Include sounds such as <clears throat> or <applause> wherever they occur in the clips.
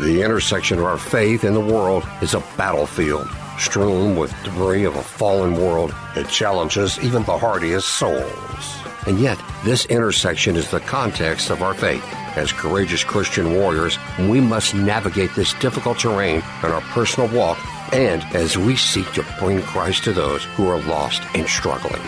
The intersection of our faith and the world is a battlefield strewn with debris of a fallen world that challenges even the hardiest souls. And yet, this intersection is the context of our faith. As courageous Christian warriors, we must navigate this difficult terrain in our personal walk and as we seek to bring Christ to those who are lost and struggling.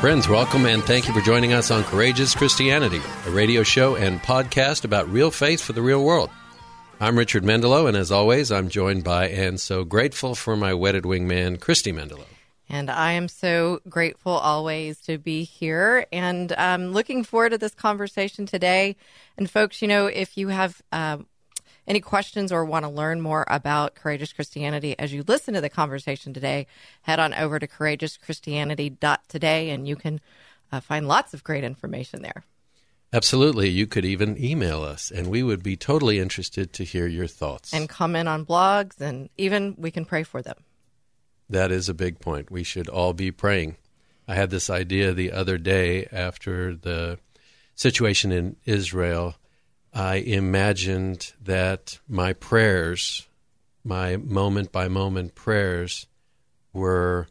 Friends, welcome and thank you for joining us on Courageous Christianity, a radio show and podcast about real faith for the real world. I'm Richard Mendelow, and as always, I'm joined by and so grateful for my wedded wingman, Christy Mendelow. And I am so grateful always to be here and um, looking forward to this conversation today. And folks, you know, if you have uh, any questions or want to learn more about Courageous Christianity as you listen to the conversation today, head on over to courageouschristianity.today and you can uh, find lots of great information there. Absolutely. You could even email us, and we would be totally interested to hear your thoughts. And comment on blogs, and even we can pray for them. That is a big point. We should all be praying. I had this idea the other day after the situation in Israel I imagined that my prayers, my moment by moment prayers, were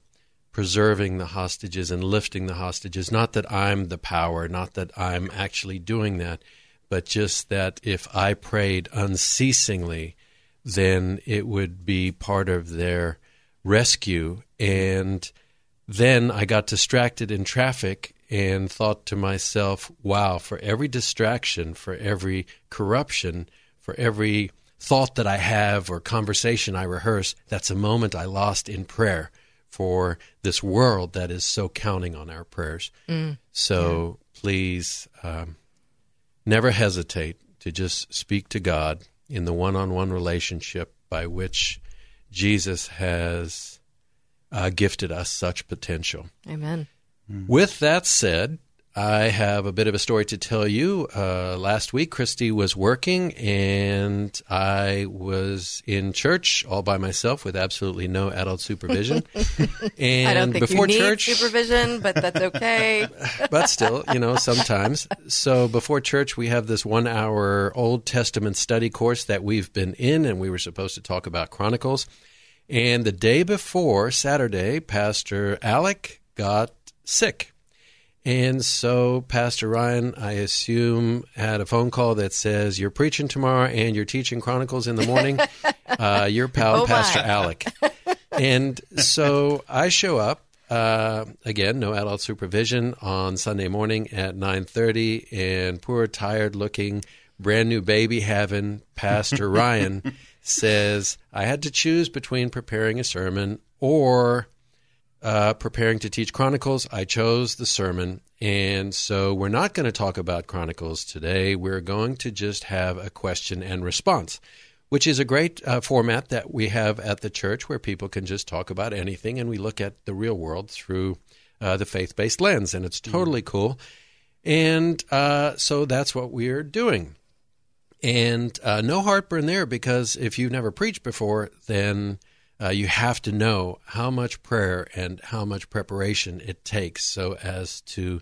preserving the hostages and lifting the hostages. Not that I'm the power, not that I'm actually doing that, but just that if I prayed unceasingly, then it would be part of their rescue. And then I got distracted in traffic and thought to myself, wow, for every distraction, for every corruption, for every thought that I have or conversation I rehearse, that's a moment I lost in prayer for this world that is so counting on our prayers. Mm. So yeah. please um, never hesitate to just speak to God in the one on one relationship by which Jesus has uh, gifted us such potential. Amen. Mm-hmm. With that said, I have a bit of a story to tell you. Uh, last week, Christy was working, and I was in church all by myself with absolutely no adult supervision. and <laughs> I don't think before you need church, supervision, but that's okay. <laughs> but still, you know, sometimes. So before church, we have this one-hour Old Testament study course that we've been in, and we were supposed to talk about Chronicles. And the day before Saturday, Pastor Alec got sick. And so, Pastor Ryan, I assume, had a phone call that says, You're preaching tomorrow and you're teaching Chronicles in the morning. <laughs> uh, your pal, oh Pastor Alec. <laughs> and so I show up. Uh, again, no adult supervision on Sunday morning at 9:30, and poor, tired-looking, brand-new baby having Pastor <laughs> Ryan says, "I had to choose between preparing a sermon or uh, preparing to teach Chronicles, I chose the sermon. And so we're not going to talk about Chronicles today. We're going to just have a question and response, which is a great uh, format that we have at the church where people can just talk about anything and we look at the real world through uh, the faith based lens. And it's totally mm-hmm. cool. And uh, so that's what we're doing. And uh, no heartburn there because if you've never preached before, then uh, you have to know how much prayer and how much preparation it takes so as to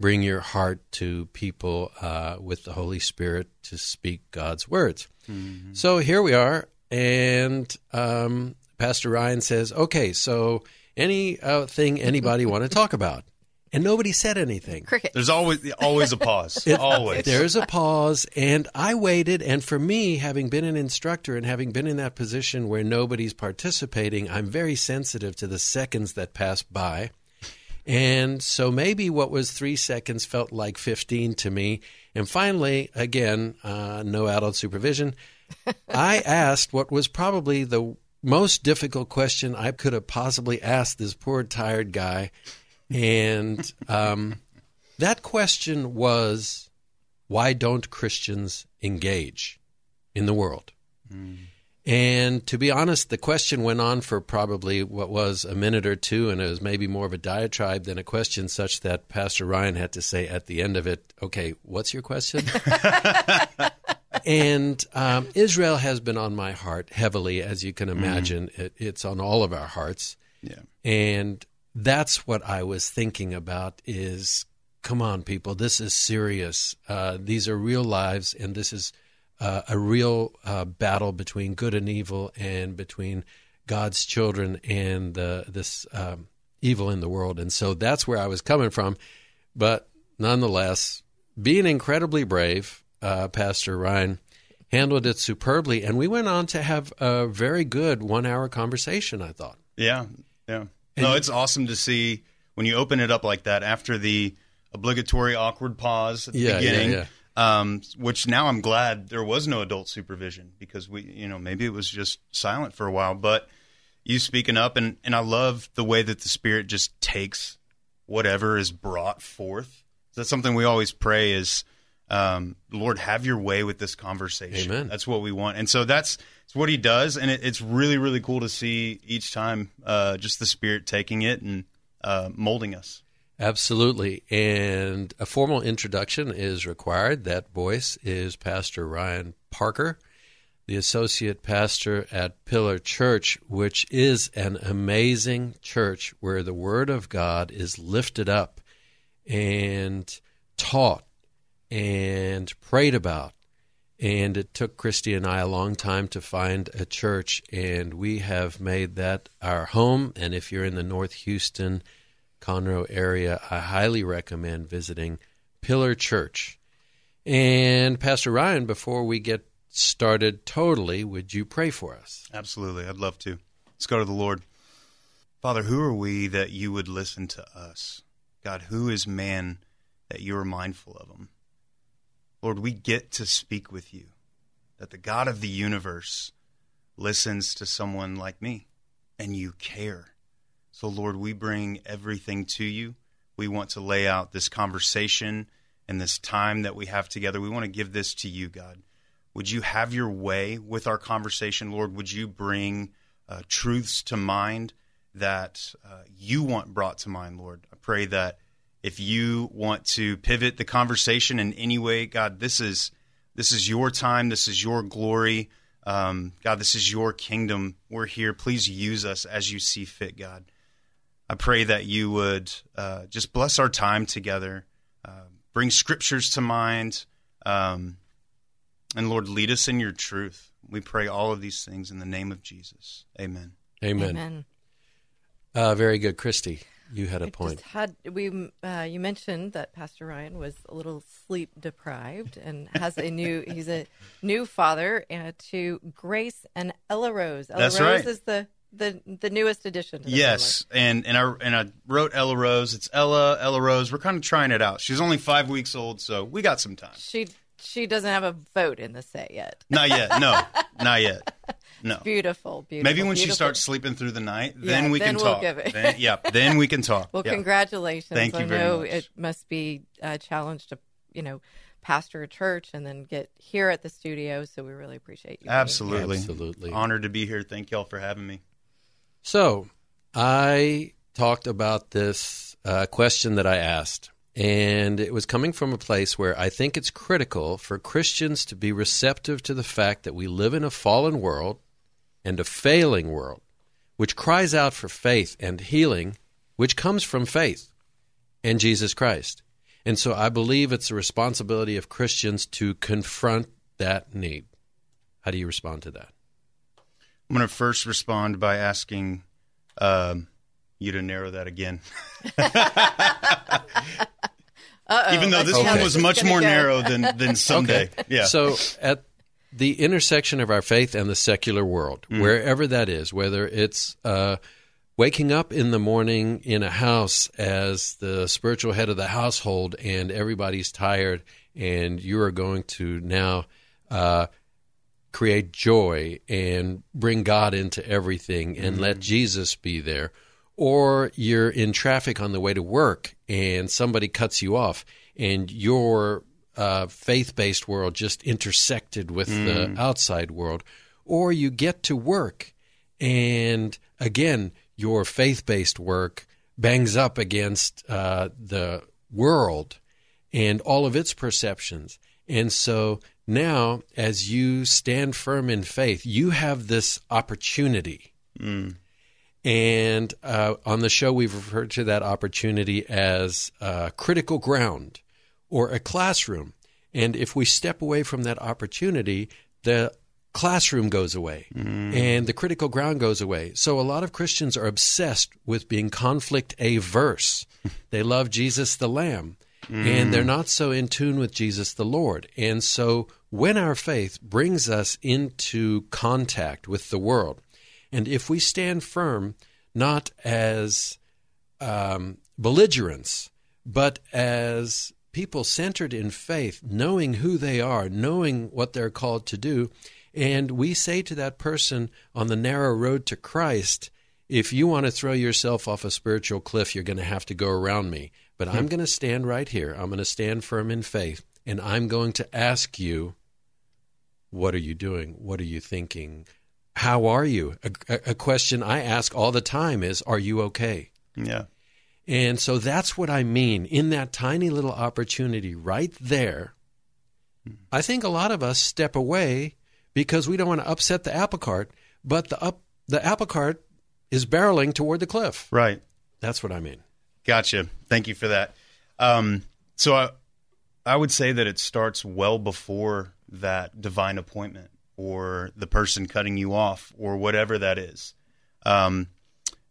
bring your heart to people uh, with the Holy Spirit to speak God's words. Mm-hmm. So here we are, and um, Pastor Ryan says, "Okay, so any uh, thing anybody want to talk about?" And nobody said anything. Cricket. There's always always a pause. <laughs> It, always. There's a pause and I waited and for me having been an instructor and having been in that position where nobody's participating, I'm very sensitive to the seconds that pass by. And so maybe what was 3 seconds felt like 15 to me. And finally, again, uh, no adult supervision, <laughs> I asked what was probably the most difficult question I could have possibly asked this poor tired guy And um, that question was why don't Christians engage in the world? And to be honest, the question went on for probably what was a minute or two, and it was maybe more of a diatribe than a question, such that Pastor Ryan had to say at the end of it, Okay, what's your question? <laughs> and um, Israel has been on my heart heavily, as you can imagine. It, it's on all of our hearts. Yeah. And that's what I was thinking about is come on, people, this is serious. Uh, these are real lives, and this is uh, a real uh, battle between good and evil and between God's children and this um, evil in the world. And so that's where I was coming from. But nonetheless, being incredibly brave, uh, Pastor Ryan handled it superbly. And we went on to have a very good one hour conversation, I thought. Yeah, yeah. No, it's awesome to see when you open it up like that after the obligatory awkward pause at the Yeah, yeah, beginning. yeah. Um, which now I'm glad there was no adult supervision because we, you know, maybe it was just silent for a while. But you speaking up, and and I love the way that the Spirit just takes whatever is brought forth. That's something we always pray is, um, Lord, have your way with this conversation. Amen. That's what we want, and so that's, that's what He does, and it, it's really really cool to see each time uh, just the Spirit taking it and uh, molding us. Absolutely. And a formal introduction is required. That voice is Pastor Ryan Parker, the associate pastor at Pillar Church, which is an amazing church where the Word of God is lifted up and taught and prayed about. And it took Christy and I a long time to find a church, and we have made that our home. And if you're in the North Houston, Conroe area, I highly recommend visiting Pillar Church. And Pastor Ryan, before we get started totally, would you pray for us? Absolutely. I'd love to. Let's go to the Lord. Father, who are we that you would listen to us? God, who is man that you are mindful of him? Lord, we get to speak with you, that the God of the universe listens to someone like me, and you care. So, Lord, we bring everything to you. We want to lay out this conversation and this time that we have together. We want to give this to you, God. Would you have your way with our conversation, Lord? Would you bring uh, truths to mind that uh, you want brought to mind, Lord? I pray that if you want to pivot the conversation in any way, God, this is this is your time. This is your glory. Um, God, this is your kingdom. We're here. Please use us as you see fit, God. I pray that you would uh, just bless our time together, uh, bring scriptures to mind, um, and Lord, lead us in your truth. We pray all of these things in the name of Jesus. Amen. Amen. Amen. Uh, very good, Christy. You had a I point. Just had we uh, you mentioned that Pastor Ryan was a little sleep deprived and has a new <laughs> he's a new father uh, to Grace and Ella Rose. Ella That's Rose right. is the the the newest addition. To the Yes, and and I and I wrote Ella Rose. It's Ella Ella Rose. We're kind of trying it out. She's only five weeks old, so we got some time. She she doesn't have a vote in the say yet. Not yet. No, <laughs> not yet. No. Beautiful, beautiful. Maybe when she starts sleeping through the night, Yeah, then we then can we'll talk. give it. Then, yeah, <laughs> then we can talk. Well, Yeah. congratulations. Thank you I very know much. it must be a challenge to you know pastor a church and then get here at the studio. So we really appreciate you. being here. Absolutely, Absolutely. honored to be here. Thank y'all for having me. So, I talked about this uh, question that I asked, and it was coming from a place where I think it's critical for Christians to be receptive to the fact that we live in a fallen world and a failing world, which cries out for faith and healing, which comes from faith and Jesus Christ. And so I believe it's the responsibility of Christians to confront that need. How do you respond to that? I'm going to first respond by asking um, you to narrow that again. <laughs> Even though this Okay. one was much more go. narrow than than <laughs> Sunday. Yeah. So at the intersection of our faith and the secular world, wherever that is, whether it's uh, waking up in the morning in a house as the spiritual head of the household and everybody's tired, and you are going to now uh, create joy and bring God into everything and let Jesus be there. or you're in traffic on the way to work and somebody cuts you off and your uh, faith based world just intersected with mm. the outside world. Or you get to work and again, your faith based work bangs up against uh, the world and all of its perceptions. And so now, as you stand firm in faith, you have this opportunity. Mm. And uh, on the show, we've referred to that opportunity as uh, critical ground or a classroom. And if we step away from that opportunity, the classroom goes away mm. and the critical ground goes away. So a lot of Christians are obsessed with being conflict averse. <laughs> they love Jesus the Lamb. Mm. And they're not so in tune with Jesus the Lord. And so when our faith brings us into contact with the world, and if we stand firm, not as um, belligerents, but as people centered in faith, knowing who they are, knowing what they're called to do, and we say to that person on the narrow road to Christ, if you want to throw yourself off a spiritual cliff, you're going to have to go around me. But I'm hmm. going to stand right here. I'm going to stand firm in faith. And I'm going to ask you, what are you doing? What are you thinking? How are you? A, a question I ask all the time is, are you okay? Yeah. And so that's what I mean in that tiny little opportunity right there. I think a lot of us step away because we don't want to upset the apple cart, but the up the apple cart is barreling toward the cliff. Right. That's what I mean. Gotcha. Thank you for that. Um, so I, I would say that it starts well before that divine appointment or the person cutting you off or whatever that is. Um,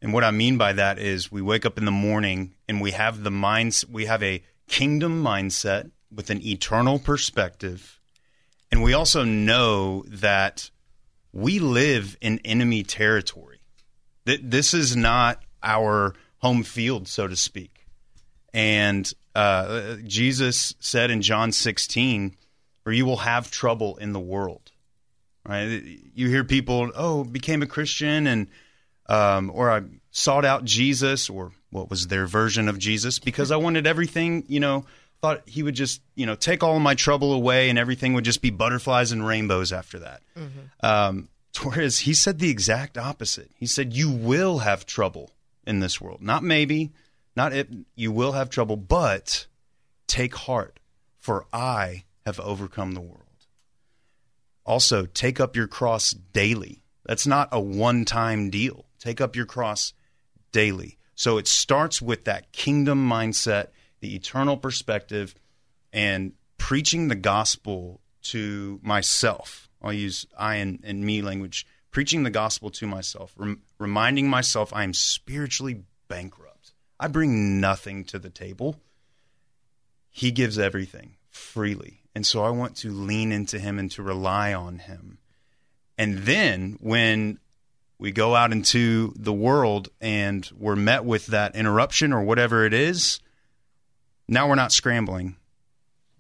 and what I mean by that is we wake up in the morning and we have the minds, we have a kingdom mindset with an eternal perspective. And we also know that we live in enemy territory. This is not our home field, so to speak. And uh, Jesus said in John 16, "For you will have trouble in the world." Right? You hear people, "Oh, became a Christian," and um, or I sought out Jesus, or what was their version of Jesus, because I wanted everything. You know, thought he would just, you know, take all of my trouble away, and everything would just be butterflies and rainbows after that. Mm-hmm. Um, whereas he said the exact opposite. He said, "You will have trouble." in this world. Not maybe, not if you will have trouble, but take heart, for I have overcome the world. Also, take up your cross daily. That's not a one time deal. Take up your cross daily. So it starts with that kingdom mindset, the eternal perspective, and preaching the gospel to myself. I'll use I and, and me language preaching the gospel to myself, rem- reminding myself I am spiritually bankrupt. I bring nothing to the table. He gives everything freely. And so I want to lean into him and to rely on him. And then when we go out into the world and we're met with that interruption or whatever it is, now we're not scrambling,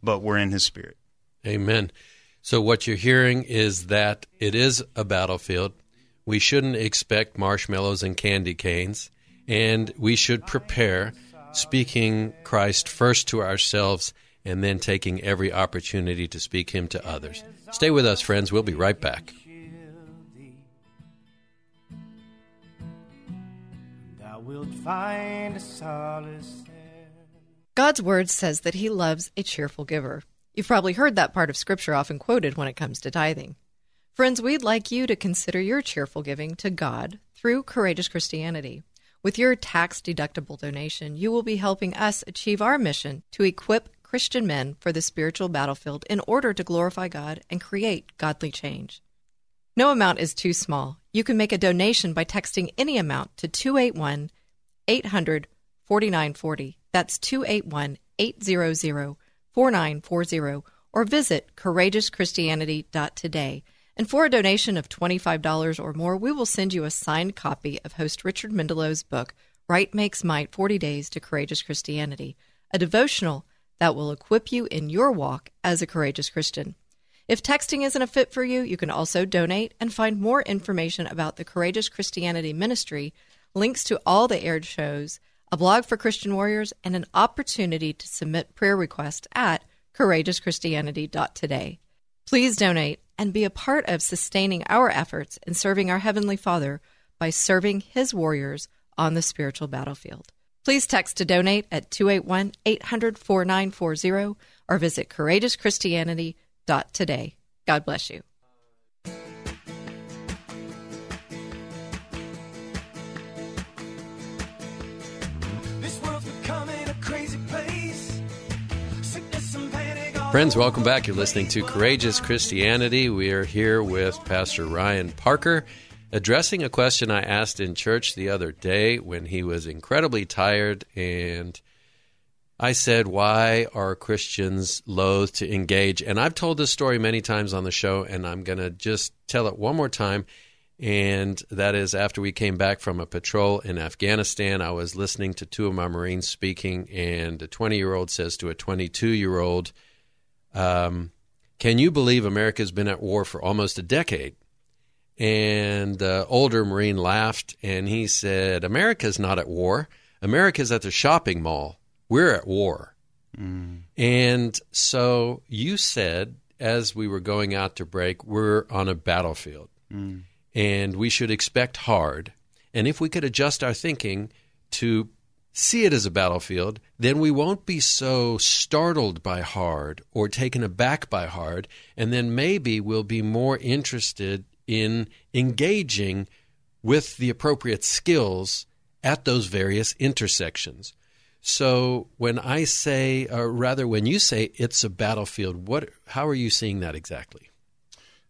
but we're in his spirit. Amen. So, what you're hearing is that it is a battlefield. We shouldn't expect marshmallows and candy canes, and we should prepare, speaking Christ first to ourselves and then taking every opportunity to speak Him to others. Stay with us, friends. We'll be right back. God's word says that He loves a cheerful giver. You've probably heard that part of Scripture often quoted when it comes to tithing. Friends, we'd like you to consider your cheerful giving to God through Courageous Christianity. With your tax deductible donation, you will be helping us achieve our mission to equip Christian men for the spiritual battlefield in order to glorify God and create godly change. No amount is too small. You can make a donation by texting any amount to 281 800 4940. That's 281 800 4940 or visit courageouschristianity.today. And for a donation of $25 or more, we will send you a signed copy of host Richard Mendelow's book, Right Makes Might 40 Days to Courageous Christianity, a devotional that will equip you in your walk as a courageous Christian. If texting isn't a fit for you, you can also donate and find more information about the Courageous Christianity Ministry links to all the aired shows, a blog for Christian warriors, and an opportunity to submit prayer requests at courageouschristianity.today. Please donate and be a part of sustaining our efforts in serving our Heavenly Father by serving His warriors on the spiritual battlefield. Please text to donate at 281 800 4940 or visit courageouschristianity.today. God bless you. Friends, welcome back. You're listening to Courageous Christianity. We are here with Pastor Ryan Parker addressing a question I asked in church the other day when he was incredibly tired. And I said, Why are Christians loath to engage? And I've told this story many times on the show, and I'm going to just tell it one more time. And that is after we came back from a patrol in Afghanistan, I was listening to two of my Marines speaking, and a 20 year old says to a 22 year old, um, Can you believe America's been at war for almost a decade? And the older Marine laughed and he said, America's not at war. America's at the shopping mall. We're at war. Mm. And so you said, as we were going out to break, we're on a battlefield. Mm and we should expect hard. And if we could adjust our thinking to see it as a battlefield, then we won't be so startled by hard or taken aback by hard, and then maybe we'll be more interested in engaging with the appropriate skills at those various intersections. So when I say, or rather when you say it's a battlefield, what, how are you seeing that exactly?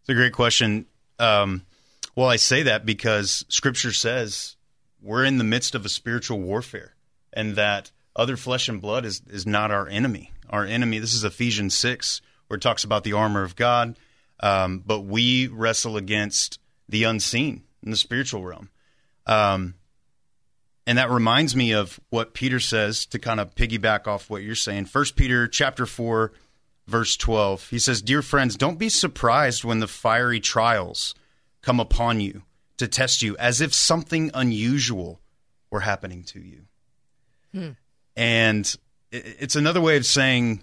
It's a great question. Um, well, I say that because Scripture says we're in the midst of a spiritual warfare, and that other flesh and blood is is not our enemy. Our enemy. This is Ephesians six, where it talks about the armor of God. Um, but we wrestle against the unseen in the spiritual realm. Um, and that reminds me of what Peter says to kind of piggyback off what you're saying. First Peter chapter four, verse twelve. He says, "Dear friends, don't be surprised when the fiery trials." come upon you to test you as if something unusual were happening to you. Hmm. And it's another way of saying,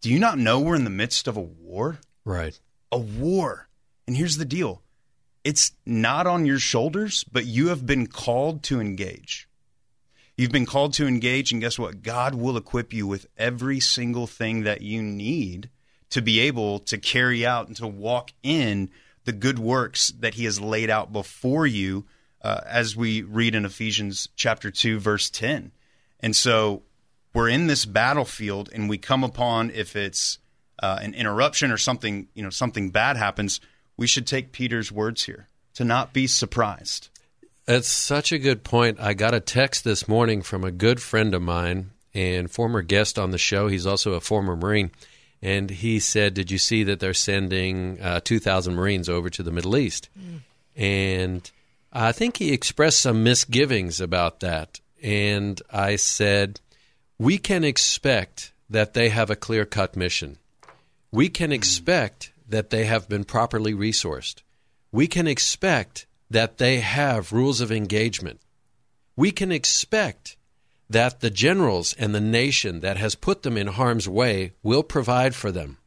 do you not know we're in the midst of a war? Right. A war. And here's the deal it's not on your shoulders, but you have been called to engage. You've been called to engage, and guess what? God will equip you with every single thing that you need to be able to carry out and to walk in the good works that he has laid out before you, uh, as we read in Ephesians chapter 2, verse 10. And so we're in this battlefield and we come upon, if it's uh, an interruption or something, you know, something bad happens, we should take Peter's words here to not be surprised. That's such a good point. I got a text this morning from a good friend of mine and former guest on the show. He's also a former Marine and he said, "Did you see that they're sending uh, 2,000 Marines over to the Middle East?" Mm. And I think he expressed some misgivings about that. And I said, "We can expect that they have a clear-cut mission. We can mm. expect that they have been properly resourced. We can expect that they have rules of engagement. We can expect that the generals and the nation that has put them in harm's way will provide for them.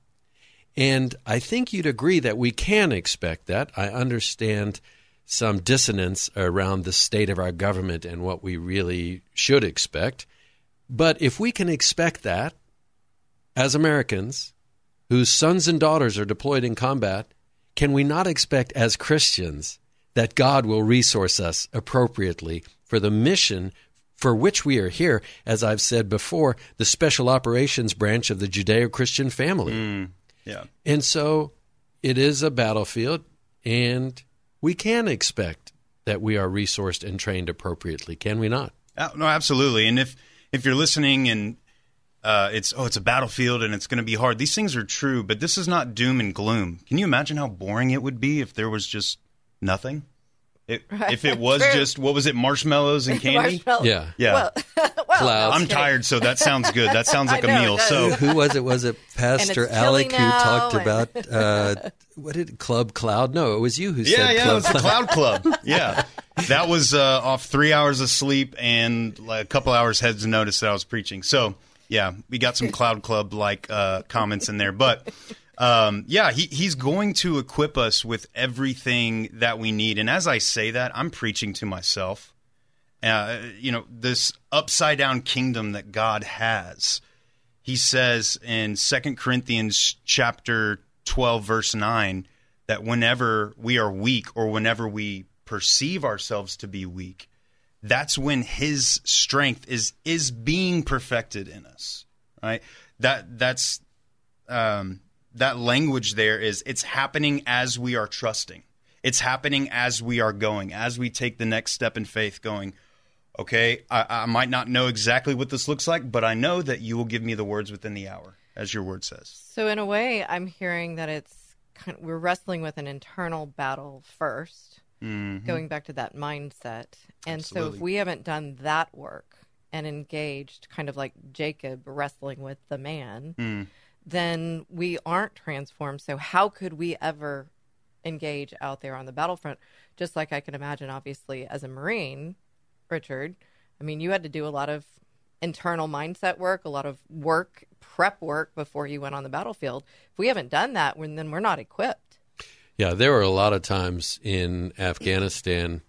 And I think you'd agree that we can expect that. I understand some dissonance around the state of our government and what we really should expect. But if we can expect that as Americans whose sons and daughters are deployed in combat, can we not expect as Christians that God will resource us appropriately for the mission for which we are here, as I've said before, the special operations branch of the Judeo Christian family. Mm, yeah. And so it is a battlefield, and we can expect that we are resourced and trained appropriately, can we not? Uh, no, absolutely. And if if you're listening and uh, it's oh, it's a battlefield and it's going to be hard. These things are true, but this is not doom and gloom. Can you imagine how boring it would be if there was just nothing? It, <laughs> Right. If it was True. just what was it, marshmallows and <laughs> candy? Marshmallow. Yeah. Yeah. Well, <laughs> well, Clouds. I'm tired, so that sounds good. That sounds like a know, it meal. So Who was it? Was it Pastor Alec who talked and- about uh, what did it, Club Cloud? No, it was you who yeah, said yeah, it Club was the Cloud. Cloud Club. Yeah, that was uh, off three hours of sleep and like a couple hours heads notice that I was preaching. So yeah, we got some Cloud Club like uh, comments in there, but. Um, yeah, he, he's going to equip us with everything that we need. And as I say that, I'm preaching to myself. Uh, you know, this upside down kingdom that God has. He says in Second Corinthians chapter 12 verse 9 that whenever we are weak or whenever we perceive ourselves to be weak, that's when his strength is is being perfected in us. Right? That that's um that language there is it's happening as we are trusting. It's happening as we are going, as we take the next step in faith, going, okay, I, I might not know exactly what this looks like, but I know that you will give me the words within the hour, as your word says. So in a way, I'm hearing that it's kind we're wrestling with an internal battle 1st mm-hmm. going back to that mindset. And so if we haven't done that work and engaged, kind of like Jacob wrestling with the man, mm. Then we aren't transformed. So how could we ever engage out there on the battlefront? Just like I can imagine, obviously, as a Marine, Richard. I mean, you had to do a lot of internal mindset work, a lot of work, prep work before you went on the battlefield. If we haven't done that, then we're not equipped. Yeah, there were a lot of times in Afghanistan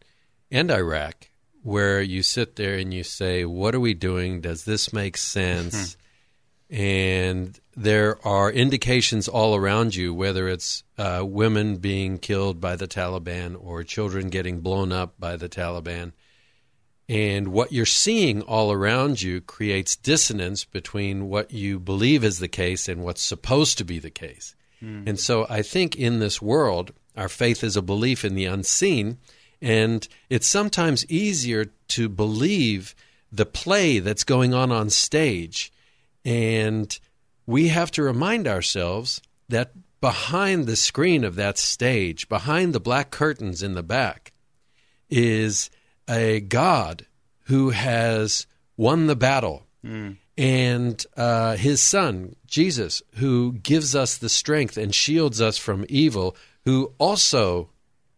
and Iraq where you sit there and you say, What are we doing? Does this make sense? Mm-hmm. and there are indications all around you, whether it's uh, women being killed by the Taliban or children getting blown up by the Taliban. And what you're seeing all around you creates dissonance between what you believe is the case and what's supposed to be the case. And so I think in this world, our faith is a belief in the unseen. And it's sometimes easier to believe the play that's going on on stage. And we have to remind ourselves that behind the screen of that stage, behind the black curtains in the back, is a God who has won the battle, hmm. and uh, his Son, Jesus, who gives us the strength and shields us from evil, who also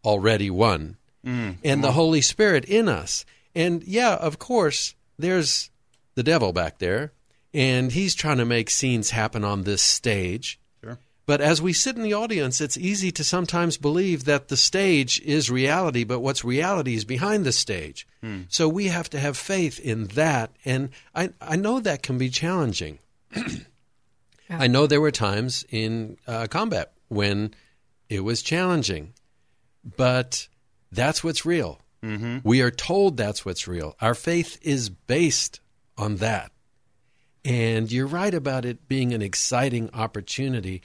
already won, hmm. and the hmm. Holy Spirit in us. And yeah, of course, there's the devil back there, and he's trying to make scenes happen on this stage. But as we sit in the audience, it's easy to sometimes believe that the stage is reality, but what's reality is behind the stage. So we have to have faith in that. And I, I know that can be challenging. <clears throat> I know there were times in uh, combat when it was challenging, but that's what's real. Mm-hmm. We are told that's what's real. Our faith is based on that. And you're right about it being an exciting opportunity.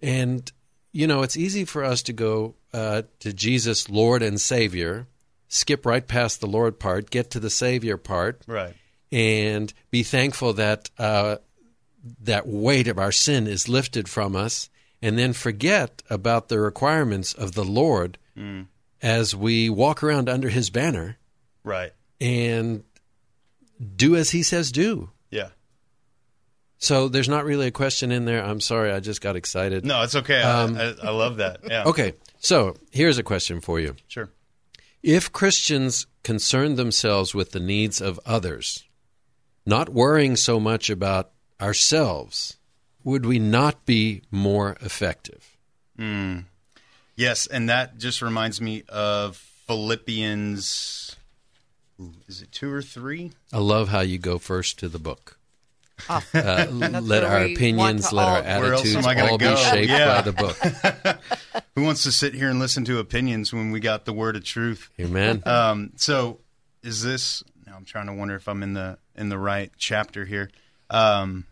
And, you know, it's easy for us to go uh, to Jesus, Lord and Savior, skip right past the Lord part, get to the Savior part, Right. and be thankful that uh, that weight of our sin is lifted from us, and then forget about the requirements of the Lord as we walk around under His banner Right. and do as He says do. Yeah. So there's not really a question in there. I'm sorry, I just got excited. No, it's okay. I, um, I, I love that. Yeah. Okay, so here's a question for you. Sure. If Christians concern themselves with the needs of others, not worrying so much about ourselves, would we not be more effective? Hmm. Yes, and that just reminds me of Philippians. ooh, Is it two or three? I love how you go first to the book. Ah, Uh, <laughs> let our opinions, let our all- Where attitudes am I gonna all be shaped Yeah. by the book. <laughs> Who wants to sit here and listen to opinions when we got the word of truth? Amen. Um, so, is this? Now I'm trying to wonder if I'm in the in the right chapter here. Um,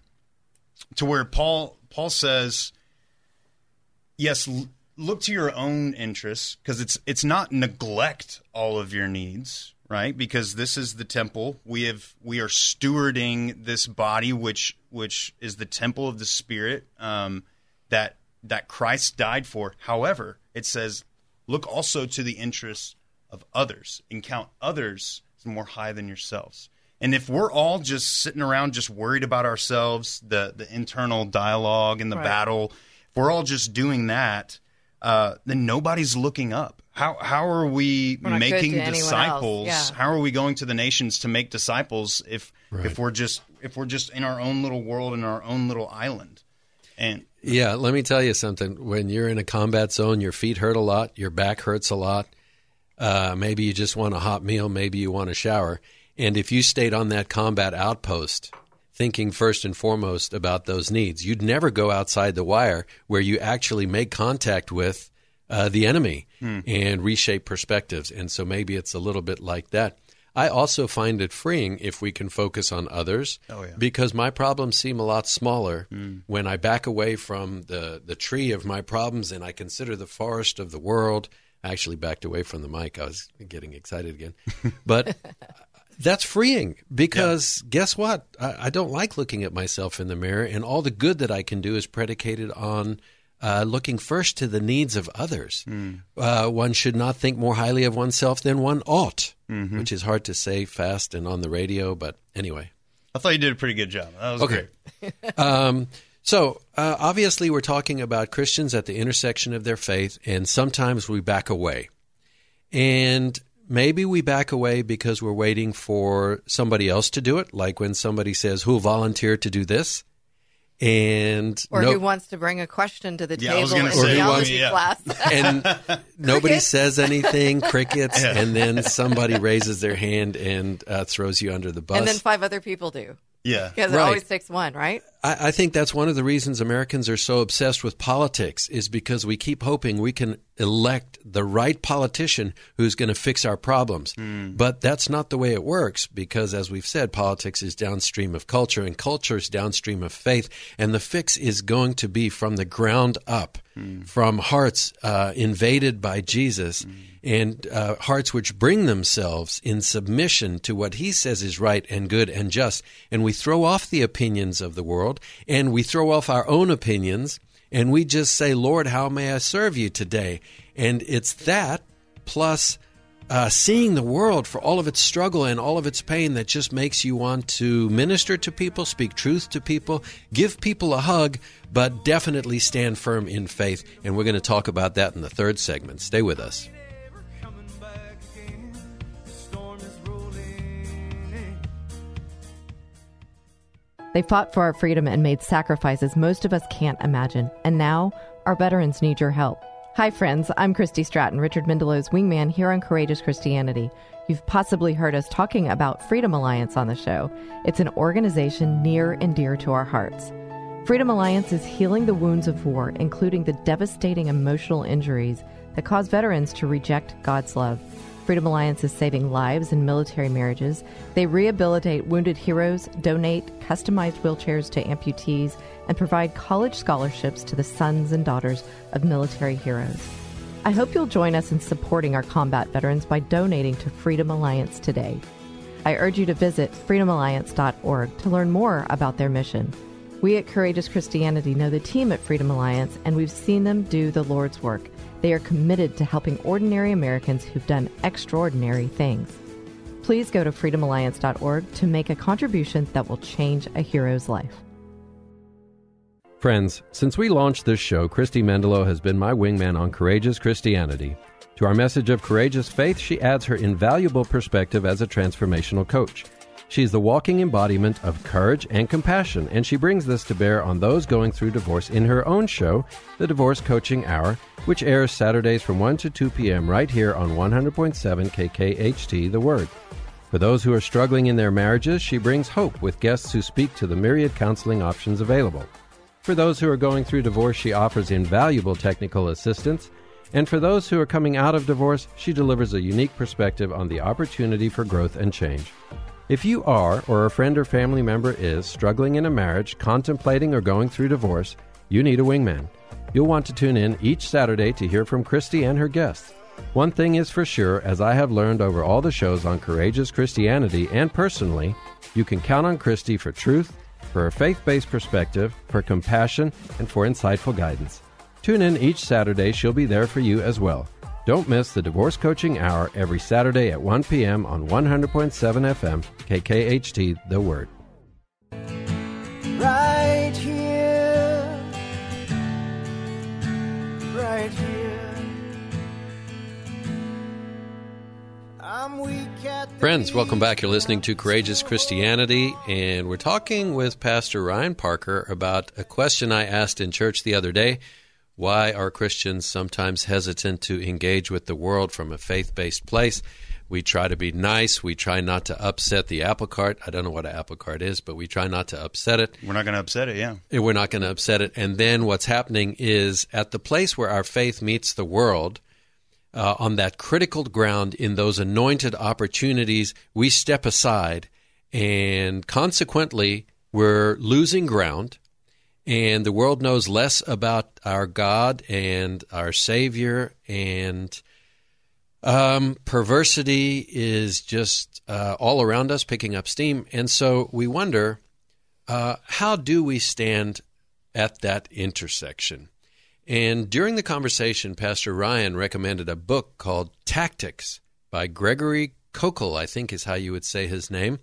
to where Paul Paul says, yes, l- look to your own interests because it's it's not neglect all of your needs, right? Because this is the temple we have we are stewarding this body, which which is the temple of the Spirit um, that that Christ died for. However, it says, look also to the interests of others and count others as more high than yourselves. And if we're all just sitting around just worried about ourselves, the the internal dialogue and the Right. battle, if we're all just doing that, uh, then nobody's looking up. How how are we We're not good making to anyone else, disciples? yeah. How are we going to the nations to make disciples if Right. if we're just if we're just in our own little world in our own little island? And Yeah, let me tell you something. When you're in a combat zone, your feet hurt a lot, your back hurts a lot. Uh, maybe you just want a hot meal, maybe you want a shower. And if you stayed on that combat outpost, thinking first and foremost about those needs, you'd never go outside the wire where you actually make contact with uh, the enemy and reshape perspectives. And so maybe it's a little bit like that. I also find it freeing if we can focus on others Oh, yeah. because my problems seem a lot smaller when I back away from the, the tree of my problems and I consider the forest of the world. I actually backed away from the mic. I was getting excited again. <laughs> But that's freeing because guess what? I, I don't like looking at myself in the mirror, and all the good that I can do is predicated on uh, looking first to the needs of others. Uh, one should not think more highly of oneself than one ought, which is hard to say fast and on the radio, but anyway. I thought you did a pretty good job. That was Okay. great. <laughs> Um, so uh, obviously, we're talking about Christians at the intersection of their faith, and sometimes we back away. And maybe we back away because we're waiting for somebody else to do it, like when somebody says, Who'll volunteer to do this? And Or no- who wants to bring a question to the Yeah, I was table in gonna say, theology yeah. class? <laughs> and nobody Crickets? says anything, crickets, and then <laughs> somebody raises their hand and uh, throws you under the bus. and then five other people do. Yeah. Because it always takes one, right? I, I think that's one of the reasons Americans are so obsessed with politics is because we keep hoping we can elect the right politician who's going to fix our problems. But that's not the way it works because, as we've said, politics is downstream of culture and culture is downstream of faith. And the fix is going to be from the ground up, from hearts uh, invaded by Jesus and uh, hearts which bring themselves in submission to what he says is right and good and just. And we throw off the opinions of the world and we throw off our own opinions and we just say, Lord, how may I serve you today? And it's that plus uh, seeing the world for all of its struggle and all of its pain that just makes you want to minister to people, speak truth to people, give people a hug, but definitely stand firm in faith. And we're going to talk about that in the third segment. Stay with us. They fought for our freedom and made sacrifices most of us can't imagine. And now, our veterans need your help. Hi, friends. I'm Christy Stratton, Richard Mendelow's wingman here on Courageous Christianity. You've possibly heard us talking about Freedom Alliance on the show. It's an organization near and dear to our hearts. Freedom Alliance is healing the wounds of war, including the devastating emotional injuries that cause veterans to reject God's love. Freedom Alliance is saving lives in military marriages. They rehabilitate wounded heroes, donate customized wheelchairs to amputees, and provide college scholarships to the sons and daughters of military heroes. I hope you'll join us in supporting our combat veterans by donating to Freedom Alliance today. I urge you to visit freedomalliance.org to learn more about their mission. We at Courageous Christianity know the team at Freedom Alliance, and we've seen them do the Lord's work. They are committed to helping ordinary Americans who've done extraordinary things. Please go to freedomalliance.org to make a contribution that will change a hero's life. Friends, since we launched this show, Christy Mendelow has been my wingman on Courageous Christianity. To our message of courageous faith, she adds her invaluable perspective as a transformational coach. She's the walking embodiment of courage and compassion, and she brings this to bear on those going through divorce in her own show, The Divorce Coaching Hour, which airs Saturdays from 1 to 2 p.m. right here on 100.7 KKHT The Word. For those who are struggling in their marriages, she brings hope with guests who speak to the myriad counseling options available. For those who are going through divorce, she offers invaluable technical assistance. And for those who are coming out of divorce, she delivers a unique perspective on the opportunity for growth and change. If you are, or a friend or family member is, struggling in a marriage, contemplating or going through divorce, you need a wingman. You'll want to tune in each Saturday to hear from Christy and her guests. One thing is for sure, as I have learned over all the shows on Courageous Christianity and personally, you can count on Christy for truth, for a faith based perspective, for compassion, and for insightful guidance. Tune in each Saturday, she'll be there for you as well. Don't miss the Divorce Coaching Hour every Saturday at 1 p.m. on 100.7 FM, KKHT, The Word. Right here. Right here. I'm weak at Friends, welcome back. You're listening to Courageous Christianity, and we're talking with Pastor Ryan Parker about a question I asked in church the other day. Why are Christians sometimes hesitant to engage with the world from a faith based place? We try to be nice. We try not to upset the apple cart. I don't know what an apple cart is, but we try not to upset it. We're not going to upset it, yeah. We're not going to upset it. And then what's happening is at the place where our faith meets the world, uh, on that critical ground, in those anointed opportunities, we step aside, and consequently, we're losing ground. And the world knows less about our God and our Savior, and um, perversity is just uh, all around us, picking up steam. And so we wonder uh, how do we stand at that intersection? And during the conversation, Pastor Ryan recommended a book called Tactics by Gregory Koukl, I think is how you would say his name.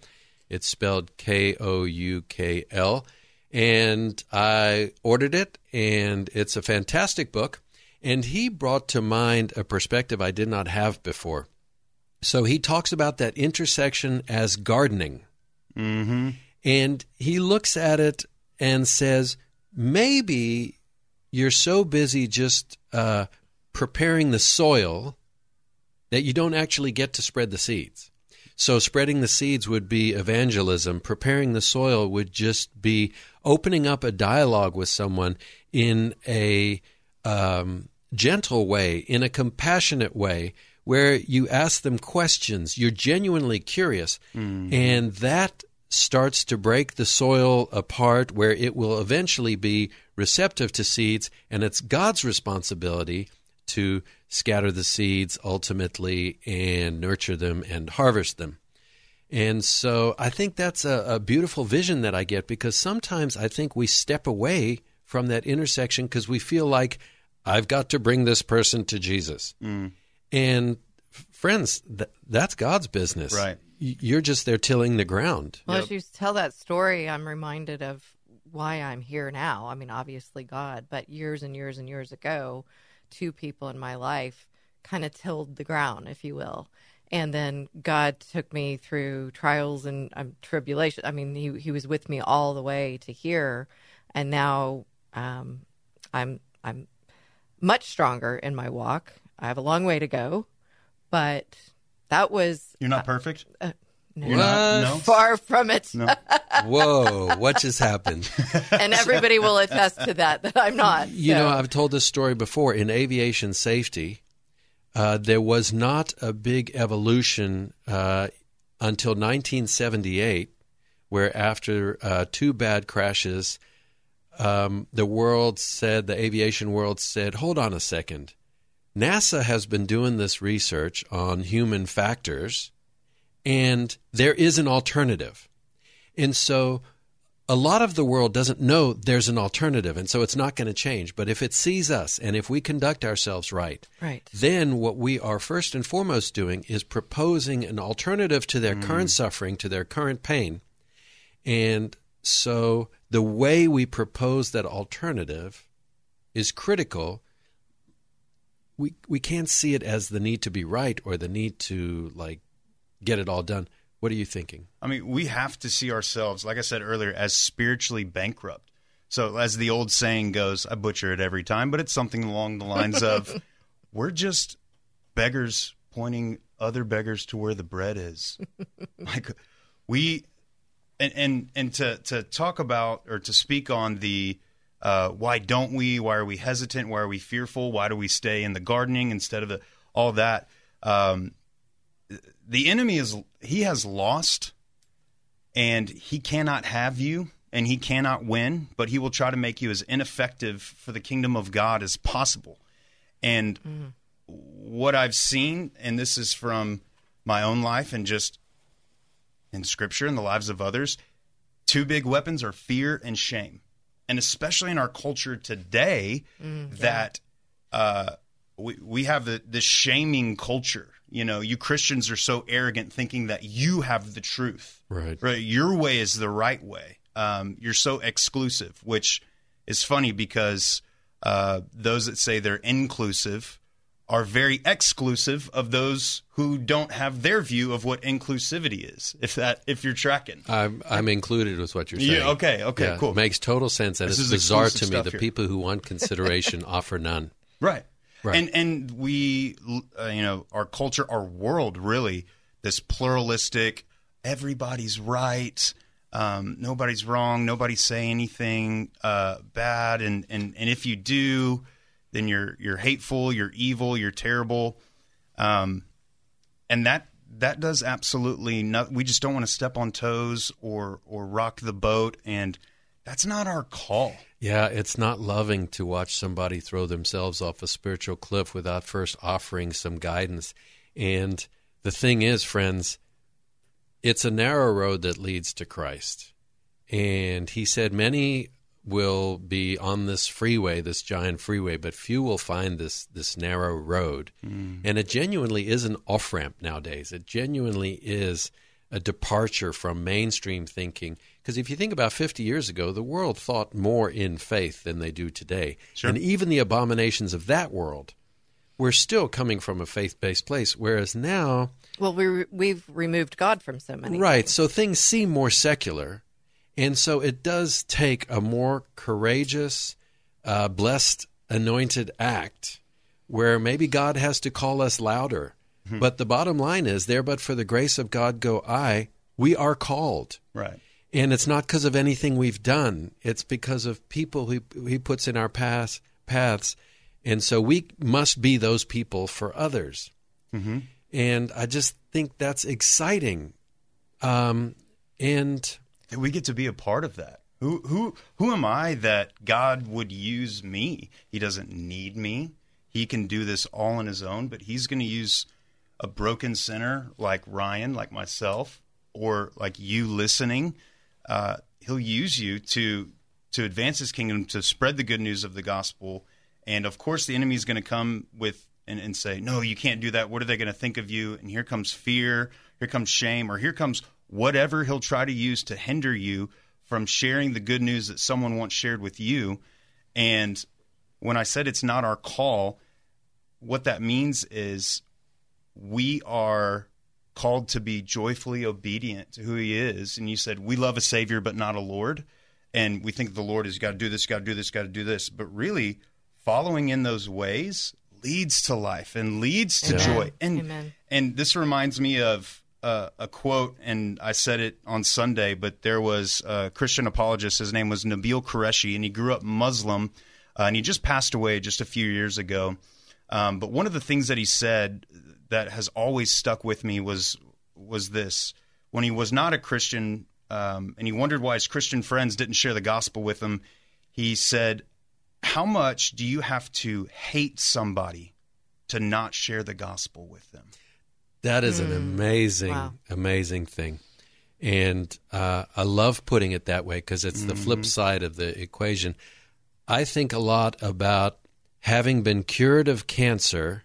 It's spelled K O U K L. And I ordered it, and it's a fantastic book. And he brought to mind a perspective I did not have before. So he talks about that intersection as gardening. Mm-hmm. And he looks at it and says, maybe you're so busy just uh, preparing the soil that you don't actually get to spread the seeds. So, spreading the seeds would be evangelism. Preparing the soil would just be opening up a dialogue with someone in a um, gentle way, in a compassionate way, where you ask them questions. You're genuinely curious. And that starts to break the soil apart where it will eventually be receptive to seeds, and it's God's responsibility to scatter the seeds ultimately and nurture them and harvest them. And so I think that's a, a beautiful vision that I get because sometimes I think we step away from that intersection because we feel like I've got to bring this person to Jesus. Mm. And friends, th- that's God's business. Right. You're just there tilling the ground. Well, as you tell that story, I'm reminded of why I'm here now. I mean, obviously God, but years and years and years ago, two people in my life kind of tilled the ground, if you will. And then God took me through trials and um, tribulation. I mean, he he was with me all the way to here, and now um, I'm I'm much stronger in my walk. I have a long way to go, but that was You're not perfect? no. You're not? No? far from it. No. <laughs> Whoa, what just happened? <laughs> and everybody will attest to that that I'm not. You So- know, I've told this story before. In aviation safety, uh, there was not a big evolution uh, until 1978, where after uh, two bad crashes, um, the world said, the aviation world said, hold on a second. NASA has been doing this research on human factors, and there is an alternative. And so a lot of the world doesn't know there's an alternative, and so it's not going to change. But if it sees us and if we conduct ourselves right, Right. then what we are first and foremost doing is proposing an alternative to their current mm. suffering, to their current pain. And so the way we propose that alternative is critical. We we can't see it as the need to be right or the need to like get it all done. What are you thinking? I mean, we have to see ourselves, like I said earlier, as spiritually bankrupt. So, as the old saying goes, I butcher it every time, but it's something along the lines of <laughs> we're just beggars pointing other beggars to where the bread is. <laughs> like, we, and, and, and to, to talk about or to speak on the uh, why don't we, why are we hesitant, why are we fearful, why do we stay in the gardening instead of the, all that. Um, the enemy is he has lost and he cannot have you and he cannot win but he will try to make you as ineffective for the kingdom of god as possible. And what i've seen and this is from my own life and just in scripture and the lives of others two big weapons are fear and shame. And especially in our culture today that uh, we we have the this shaming culture. You know, you Christians are so arrogant, thinking that you have the truth. Right. Right. Your way is the right way. Um, you're so exclusive, which is funny because uh, those that say they're inclusive are very exclusive of those who don't have their view of what inclusivity is. If that, if you're tracking, I'm I'm included with what you're saying. Yeah, okay, okay, Yeah, cool. It makes total sense, and This it's is bizarre to me. The here. people who want consideration <laughs> offer none. Right. Right. And and we, uh, you know, our culture, our world, really, this pluralistic, everybody's right, um, nobody's wrong, nobody's saying anything uh, bad, and, and and if you do, then you're you're hateful, you're evil, you're terrible, um, and that that does absolutely not. We just don't want to step on toes or or rock the boat, and that's not our call. Yeah, it's not loving to watch somebody throw themselves off a spiritual cliff without first offering some guidance. And the thing is, friends, it's a narrow road that leads to Christ. And he said, Many will be on this freeway, this giant freeway, but few will find this this narrow road. Hmm. And it genuinely is an off ramp nowadays. It genuinely is a departure from mainstream thinking. Because if you think about 50 years ago, the world thought more in faith than they do today. Sure. And even the abominations of that world were still coming from a faith based place. Whereas now, Well, we we've removed God from so many. Right. things. So things seem more secular. And so it does take a more courageous, uh, blessed, anointed act where maybe God has to call us louder. But the bottom line is there, but for the grace of God go I, we are called. Right. And it's not because of anything we've done. It's because of people who he puts in our paths, paths. And so we must be those people for others. Mm-hmm. And I just think that's exciting. Um, and And we get to be a part of that. Who who who am I that God would use me? He doesn't need me. He can do this all on his own, but he's going to use a broken sinner like Ryan, like myself, or like you listening. Uh, he'll use you to to advance his kingdom, to spread the good news of the gospel. And of course, the enemy is going to come with and, and say, "No, you can't do that. What are they going to think of you?" And here comes fear, here comes shame, or here comes whatever he'll try to use to hinder you from sharing the good news that someone once shared with you. And when I said it's not our call, what that means is we are called to be joyfully obedient to who he is. And you said, we love a savior, but not a Lord. And we think the Lord has got to do this, got to do this, got to do this. But really, following in those ways leads to life and leads to Amen. joy. And Amen. and this reminds me of uh, a quote, and I said it on Sunday, but there was a Christian apologist. His name was Nabil Qureshi, and he grew up Muslim, uh, and he just passed away just a few years ago. Um, but one of the things that he said that has always stuck with me was was this: when he was not a Christian, um, and he wondered why his Christian friends didn't share the gospel with him. He said, "How much do you have to hate somebody to not share the gospel with them?" That is an amazing, Wow. amazing thing. And uh, I love putting it that way because it's the flip side of the equation. I think a lot about having been cured of cancer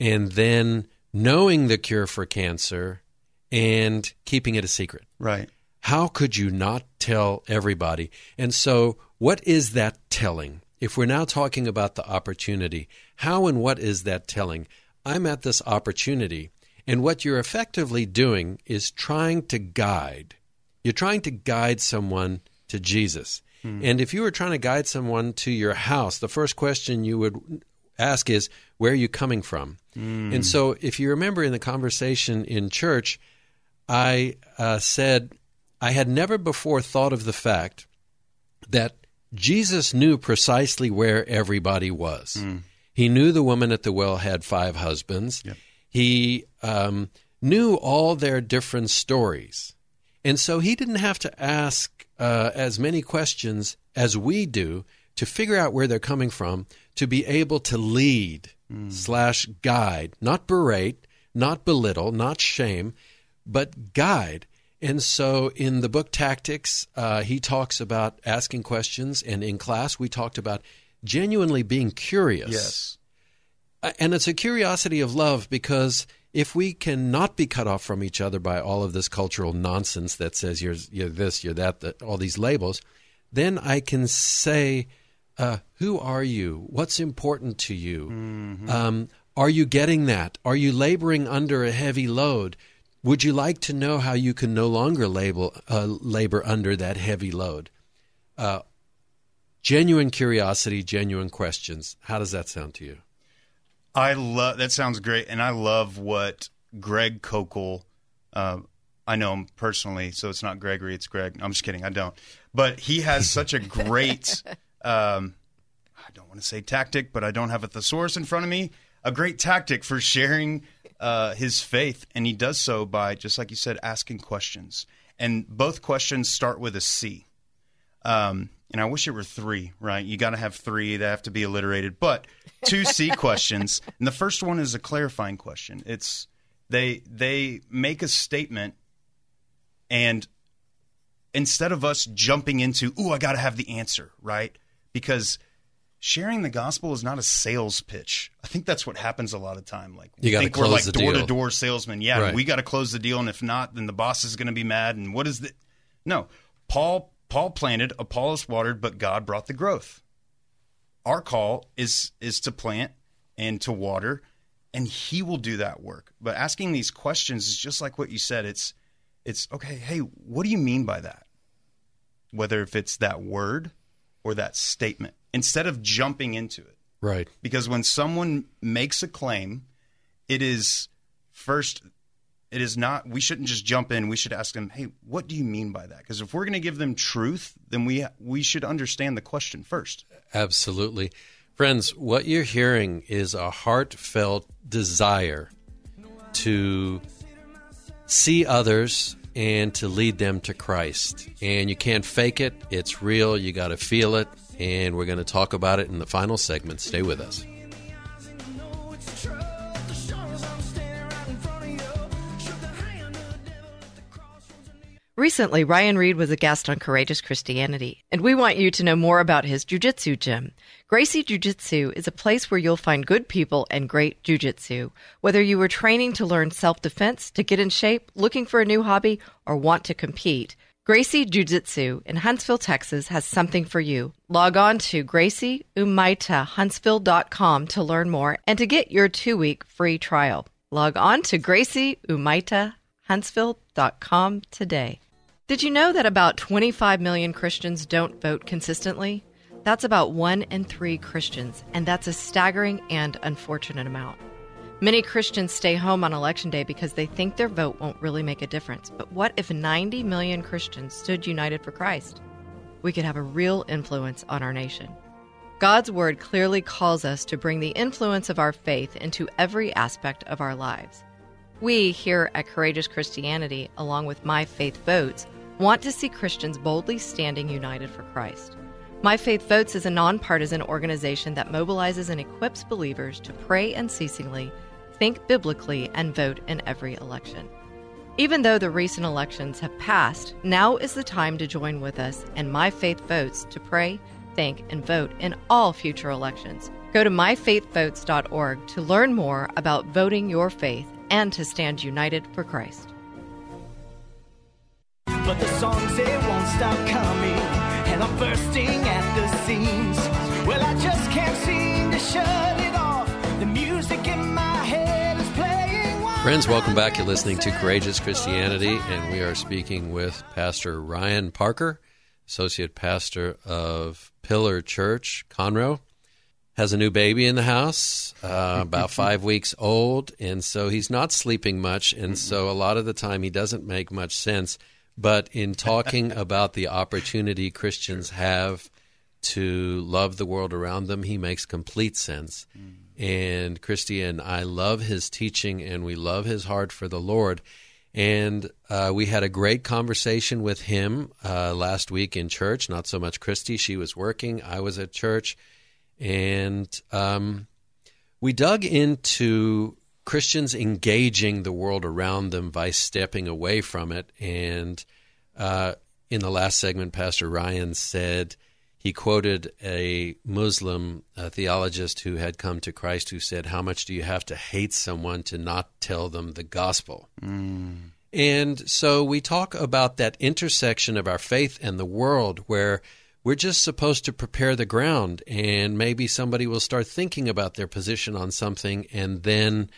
and then knowing the cure for cancer and keeping it a secret. Right. How could you not tell everybody? And so, what is that telling? If we're now talking about the opportunity, how and what is that telling? I'm at this opportunity, and what you're effectively doing is trying to guide. You're trying to guide someone to Jesus. Hmm. And if you were trying to guide someone to your house, the first question you would ask is, Where are you coming from? And so, if you remember in the conversation in church, I uh, said, I had never before thought of the fact that Jesus knew precisely where everybody was. He knew the woman at the well had five husbands. He um, knew all their different stories. And so he didn't have to ask uh, as many questions as we do to figure out where they're coming from, to be able to lead slash guide, not berate, not belittle, not shame, but guide. And so in the book Tactics, uh, he talks about asking questions. And in class, we talked about genuinely being curious. Yes. Uh, and it's a curiosity of love because if we cannot be cut off from each other by all of this cultural nonsense that says you're, you're this, you're that, that, all these labels, then I can say, uh, who are you? What's important to you? Mm-hmm. Um, are you getting that? Are you laboring under a heavy load? Would you like to know how you can no longer label, uh, labor under that heavy load? Uh, genuine curiosity, genuine questions. How does that sound to you? I love that. Sounds great, and I love what Greg Koukl. Uh, I know him personally, so it's not Gregory, it's Greg. I'm just kidding. I don't. But he has such a great. <laughs> Um, I don't want to say tactic, but I don't have a thesaurus in front of me. A great tactic for sharing uh, his faith, and he does so by just like you said, asking questions. And both questions start with a C. Um, and I wish it were three, right? You got to have three. They have to be alliterated, but two C <laughs> questions. And the first one is a clarifying question. It's they they make a statement, and instead of us jumping into, "Ooh, I got to have the answer," right? Because sharing the gospel is not a sales pitch. I think that's what happens a lot of time. Like You think we're close like door to door salesmen. Yeah, Right. we got to close the deal, and if not, then the boss is going to be mad. And what is the? No, Paul. Paul planted, Apollos watered, but God brought the growth. Our call is is to plant and to water, and He will do that work. But asking these questions is just like what you said. It's it's okay. Hey, what do you mean by that? Whether if it's that word or that statement, instead of jumping into it Right. because when someone makes a claim, it is first, it is not, we shouldn't just jump in. We should ask them, hey, what do you mean by that? Because if we're going to give them truth, then we, we should understand the question first. Absolutely. Friends, what you're hearing is a heartfelt desire to see others and to lead them to Christ. And you can't fake it, it's real. You got to feel it. And we're going to talk about it in the final segment. Stay with us. Recently, Ryan Reed was a guest on Courageous Christianity, and we want you to know more about his jujitsu gym. Gracie Jiu-Jitsu is a place where you'll find good people and great jujitsu. Whether you are training to learn self-defense, to get in shape, looking for a new hobby, or want to compete, Gracie Jiu-Jitsu in Huntsville, Texas has something for you. Log on to GracieUmaitaHuntsville.com to learn more and to get your two-week free trial. Log on to GracieUmaitaHuntsville.com today. Did you know that about 25 million Christians don't vote consistently? That's about one in three Christians, and that's a staggering and unfortunate amount. Many Christians stay home on election day because they think their vote won't really make a difference. But what if 90 million Christians stood united for Christ? We could have a real influence on our nation. God's Word clearly calls us to bring the influence of our faith into every aspect of our lives. We here at Courageous Christianity, along with My Faith Votes, want to see Christians boldly standing united for Christ. My Faith Votes is a nonpartisan organization that mobilizes and equips believers to pray unceasingly, think biblically, and vote in every election. Even though the recent elections have passed, now is the time to join with us and My Faith Votes to pray, think, and vote in all future elections. Go to myfaithvotes.org to learn more about voting your faith and to stand united for Christ. But the songs they won't stop coming, and I'm bursting at the seams. Well, I just can't seem to shut it off. The music in my head is playing. Friends, welcome back. You're listening to Courageous Christianity, and we are speaking with Pastor Ryan Parker, Associate Pastor of Pillar Church, Conroe. Has a new baby in the house, uh, about <laughs> five weeks old, and so he's not sleeping much, and so a lot of the time he doesn't make much sense. But in talking <laughs> about the opportunity Christians have to love the world around them, he makes complete sense. And Christy and I love his teaching, and we love his heart for the Lord. And uh, we had a great conversation with him uh, last week in church. Not so much Christy; she was working. I was at church, and um, we dug into Christians engaging the world around them by stepping away from it. And uh, in the last segment, Pastor Ryan said he quoted a Muslim a theologist who had come to Christ who said, How much do you have to hate someone to not tell them the gospel? And so we talk about that intersection of our faith and the world where we're just supposed to prepare the ground and maybe somebody will start thinking about their position on something and then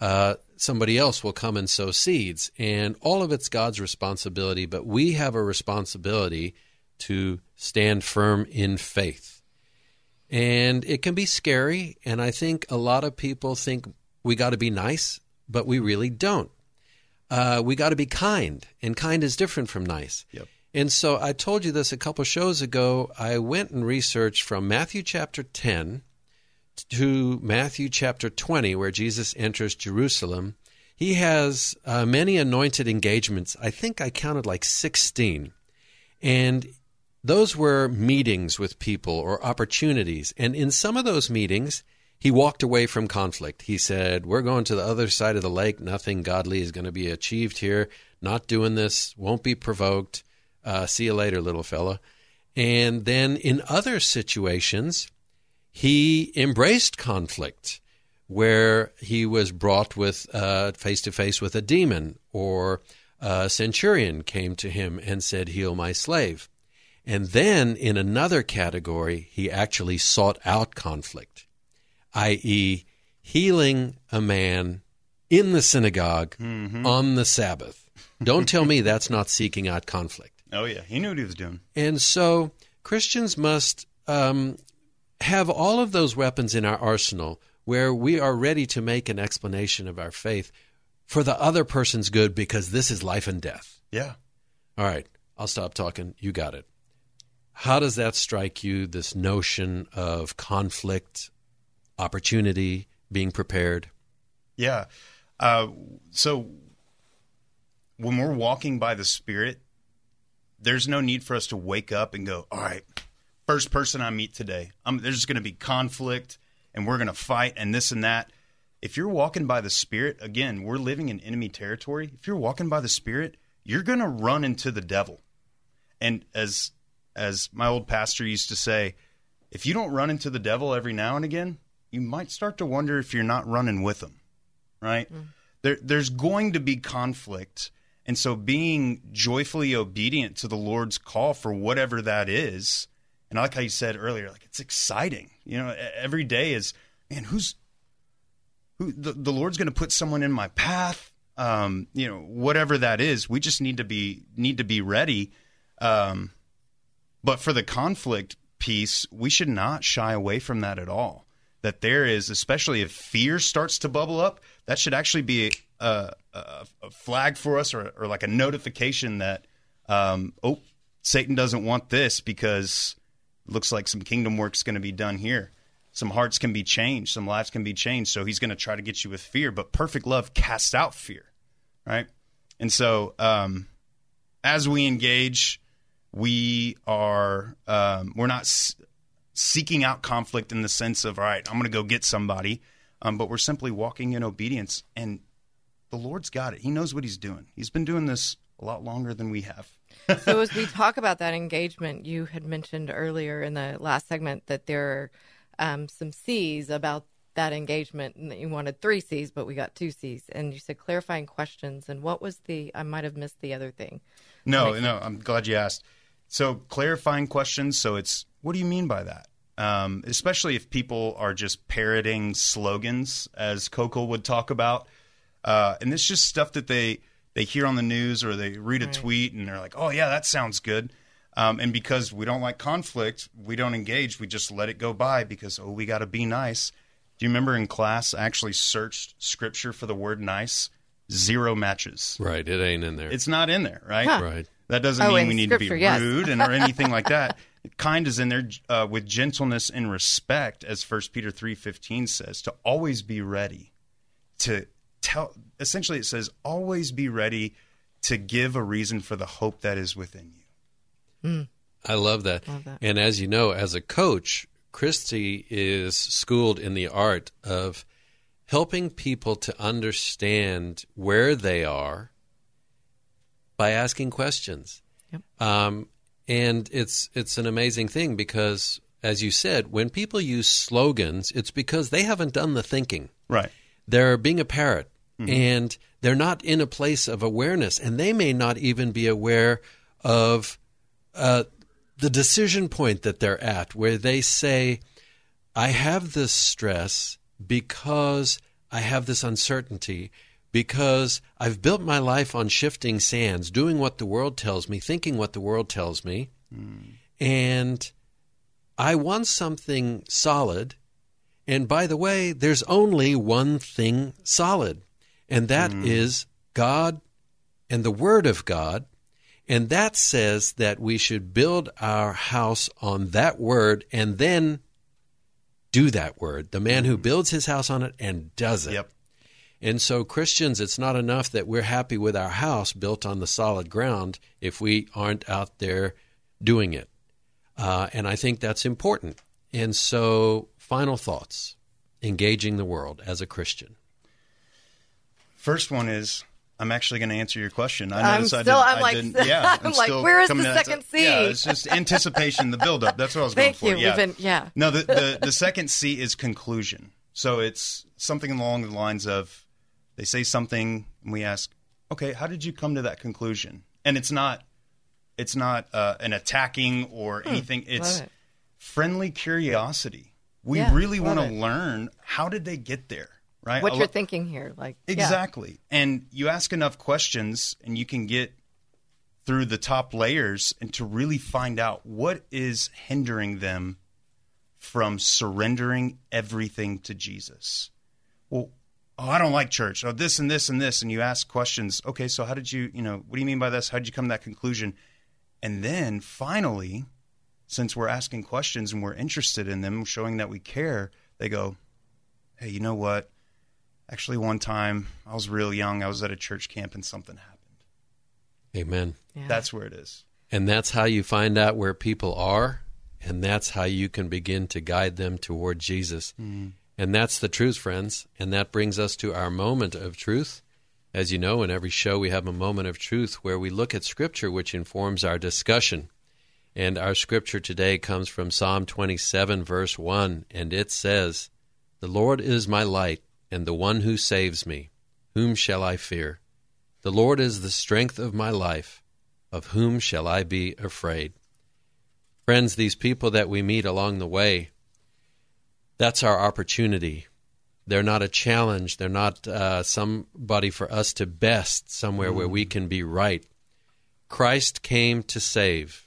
uh, somebody else will come and sow seeds. And all of it's God's responsibility, but we have a responsibility to stand firm in faith. And it can be scary. And I think a lot of people think we got to be nice, but we really don't. Uh, we got to be kind, and kind is different from nice. Yep. And so I told you this a couple shows ago. I went and researched from Matthew chapter 10 to Matthew chapter 20, where Jesus enters Jerusalem. He has uh, many anointed engagements. I think I counted like 16. And those were meetings with people or opportunities. And in some of those meetings, he walked away from conflict. He said, We're going to the other side of the lake. Nothing godly is going to be achieved here. Not doing this, won't be provoked. Uh, see you later, little fella. And then in other situations, he embraced conflict where he was brought with face to face with a demon or a centurion came to him and said heal my slave. And then in another category he actually sought out conflict i.e healing a man in the synagogue on the sabbath. Don't tell me that's not seeking out conflict. Oh yeah, he knew what he was doing. and so Christians must um, have all of those weapons in our arsenal where we are ready to make an explanation of our faith for the other person's good because this is life and death. Yeah. All right, I'll stop talking. You got it. How does that strike you, this notion of conflict, opportunity, being prepared? Yeah. Uh, so when we're walking by the Spirit, there's no need for us to wake up and go, all right, first person I meet today, um, there's going to be conflict and we're going to fight and this and that. If you're walking by the Spirit, again, we're living in enemy territory. If you're walking by the Spirit, you're going to run into the devil. And as as my old pastor used to say, if you don't run into the devil every now and again, you might start to wonder if you're not running with him, right? There, there's going to be conflict. And so being joyfully obedient to the Lord's call for whatever that is, and I like how you said earlier, like it's exciting. You know, every day is, man, who's who the, the Lord's going to put someone in my path. Um, you know, whatever that is, we just need to be need to be ready. Um, but for the conflict piece, we should not shy away from that at all. That there is, especially if fear starts to bubble up, that should actually be a, a, a flag for us or, or like a notification that, um, oh, Satan doesn't want this because looks like some kingdom work's going to be done here. Some hearts can be changed, some lives can be changed. So he's going to try to get you with fear, but perfect love casts out fear, right? And so, um, as we engage, we are um, we're not s- seeking out conflict in the sense of all right, I'm going to go get somebody, um, but we're simply walking in obedience, and the Lord's got it. He knows what He's doing. He's been doing this a lot longer than we have. So as we talk about that engagement, you had mentioned earlier in the last segment that there are um, some C's about that engagement, and that you wanted three C's, but we got two C's, and you said clarifying questions. And what was the? I might have missed the other thing. No, no, I'm glad you asked. So clarifying questions. So it's what do you mean by that? Um, especially if people are just parroting slogans, as Koukl would talk about, uh, and it's just stuff that they they hear on the news or they read a tweet and they're like, "Oh yeah, that sounds good." Um, and because we don't like conflict, we don't engage. We just let it go by because oh, we got to be nice. Do you remember in class I actually searched scripture for the word nice? Zero matches. Right, it ain't in there. It's not in there, right? Huh. right. That doesn't Oh, mean we need to be yes. rude and or anything like that. <laughs> Kind is in there uh, with gentleness and respect, as First Peter three fifteen says, to always be ready to tell. Essentially, it says always be ready to give a reason for the hope that is within you. I love that. Love that. And as you know, as a coach, Christy is schooled in the art of helping people to understand where they are by asking questions. Yep. Um, And it's it's an amazing thing because as you said, when people use slogans, it's because they haven't done the thinking. Right. They're being a parrot and they're not in a place of awareness and they may not even be aware of uh, the decision point that they're at where they say, I have this stress because I have this uncertainty, because I've built my life on shifting sands, doing what the world tells me, thinking what the world tells me, and I want something solid. And by the way, there's only one thing solid, and that is God and the Word of God. And that says that we should build our house on that word and then do that word. The man who builds his house on it and does it. Yep. And so, Christians, it's not enough that we're happy with our house built on the solid ground if we aren't out there doing it. Uh, and I think that's important. And so, final thoughts engaging the world as a Christian. First one is I'm actually going to answer your question. I I'm noticed I still- did, I'm I like- didn't, <laughs> yeah, I'm like, still where is the second C? Yeah, it's just anticipation, the buildup. That's what I was Thank going you. for. Yeah. Been- yeah. No, the, the the second C is conclusion. So it's something along the lines of they say something and we ask, okay, how did you come to that conclusion? And it's not it's not uh, an attacking or anything. It's Hmm. it. friendly curiosity. We Yeah, really want to learn how did they get there, right? What you're lo- thinking here, like yeah. Exactly. And you ask enough questions and you can get through the top layers and to really find out what is hindering them from surrendering everything to Jesus. Well, oh, I don't like church. Oh, this and this and this. And you ask questions. Okay, so how did you, you know, what do you mean by this? How did you come to that conclusion? And then finally, since we're asking questions and we're interested in them, showing that we care, they go, hey, you know what? Actually, one time I was real young. I was at a church camp and something happened. Amen. Yeah. That's where it is. And that's how you find out where people are, and that's how you can begin to guide them toward Jesus. Mm-hmm. And that's the truth, friends. And that brings us to our moment of truth. As you know, in every show, we have a moment of truth where we look at Scripture, which informs our discussion. And our Scripture today comes from Psalm 27, verse 1, and it says, The Lord is my light and the one who saves me. Whom shall I fear? The Lord is the strength of my life. Of whom shall I be afraid? Friends, these people that we meet along the way, that's our opportunity. They're not a challenge. They're not uh, somebody for us to best somewhere where we can be right. Christ came to save.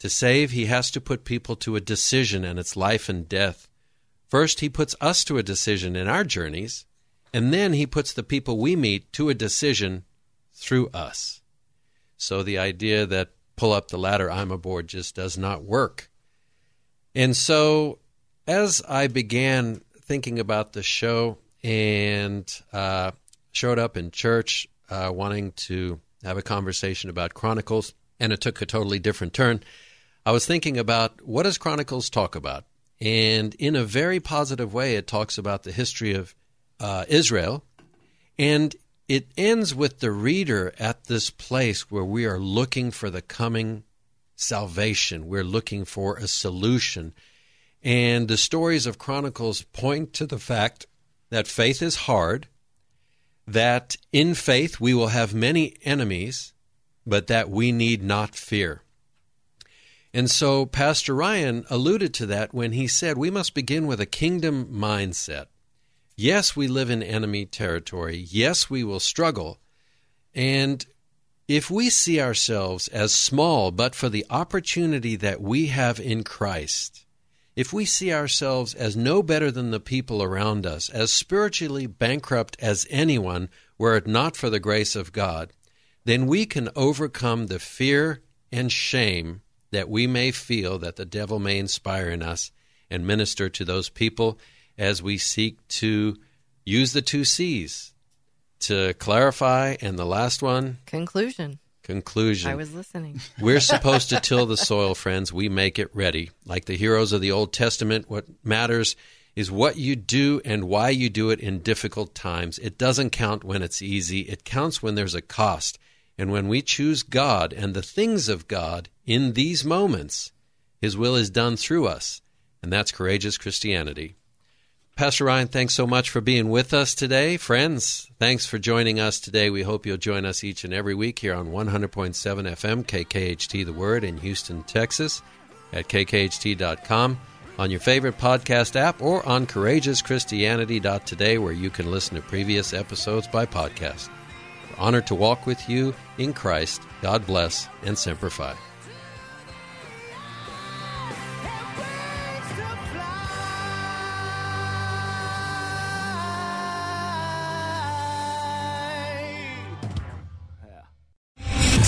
To save, he has to put people to a decision, and it's life and death. First, he puts us to a decision in our journeys, and then he puts the people we meet to a decision through us. So the idea that pull up the ladder, I'm aboard, just does not work. And so, as I began thinking about the show and uh, showed up in church uh, wanting to have a conversation about Chronicles, and it took a totally different turn, I was thinking about what does Chronicles talk about? And in a very positive way, it talks about the history of uh, Israel. And it ends with the reader at this place where we are looking for the coming salvation. We're looking for a solution. And the stories of Chronicles point to the fact that faith is hard, that in faith we will have many enemies, but that we need not fear. And so Pastor Ryan alluded to that when he said we must begin with a kingdom mindset. Yes, we live in enemy territory. Yes, we will struggle. And if we see ourselves as small but for the opportunity that we have in Christ, if we see ourselves as no better than the people around us, as spiritually bankrupt as anyone, were it not for the grace of God, then we can overcome the fear and shame that we may feel that the devil may inspire in us and minister to those people as we seek to use the two C's to clarify and the last one, Conclusion. conclusion. I was listening. <laughs> We're supposed to till the soil, friends. We make it ready. Like the heroes of the Old Testament, what matters is what you do and why you do it in difficult times. It doesn't count when it's easy, it counts when there's a cost. And when we choose God and the things of God in these moments, His will is done through us. And that's courageous Christianity. Pastor Ryan, thanks so much for being with us today. Friends, thanks for joining us today. We hope you'll join us each and every week here on 100.7 FM, KKHT The Word in Houston, Texas, at kkht.com, on your favorite podcast app, or on courageouschristianity.today, where you can listen to previous episodes by podcast. Honored to walk with you in Christ. God bless and Semper Fi.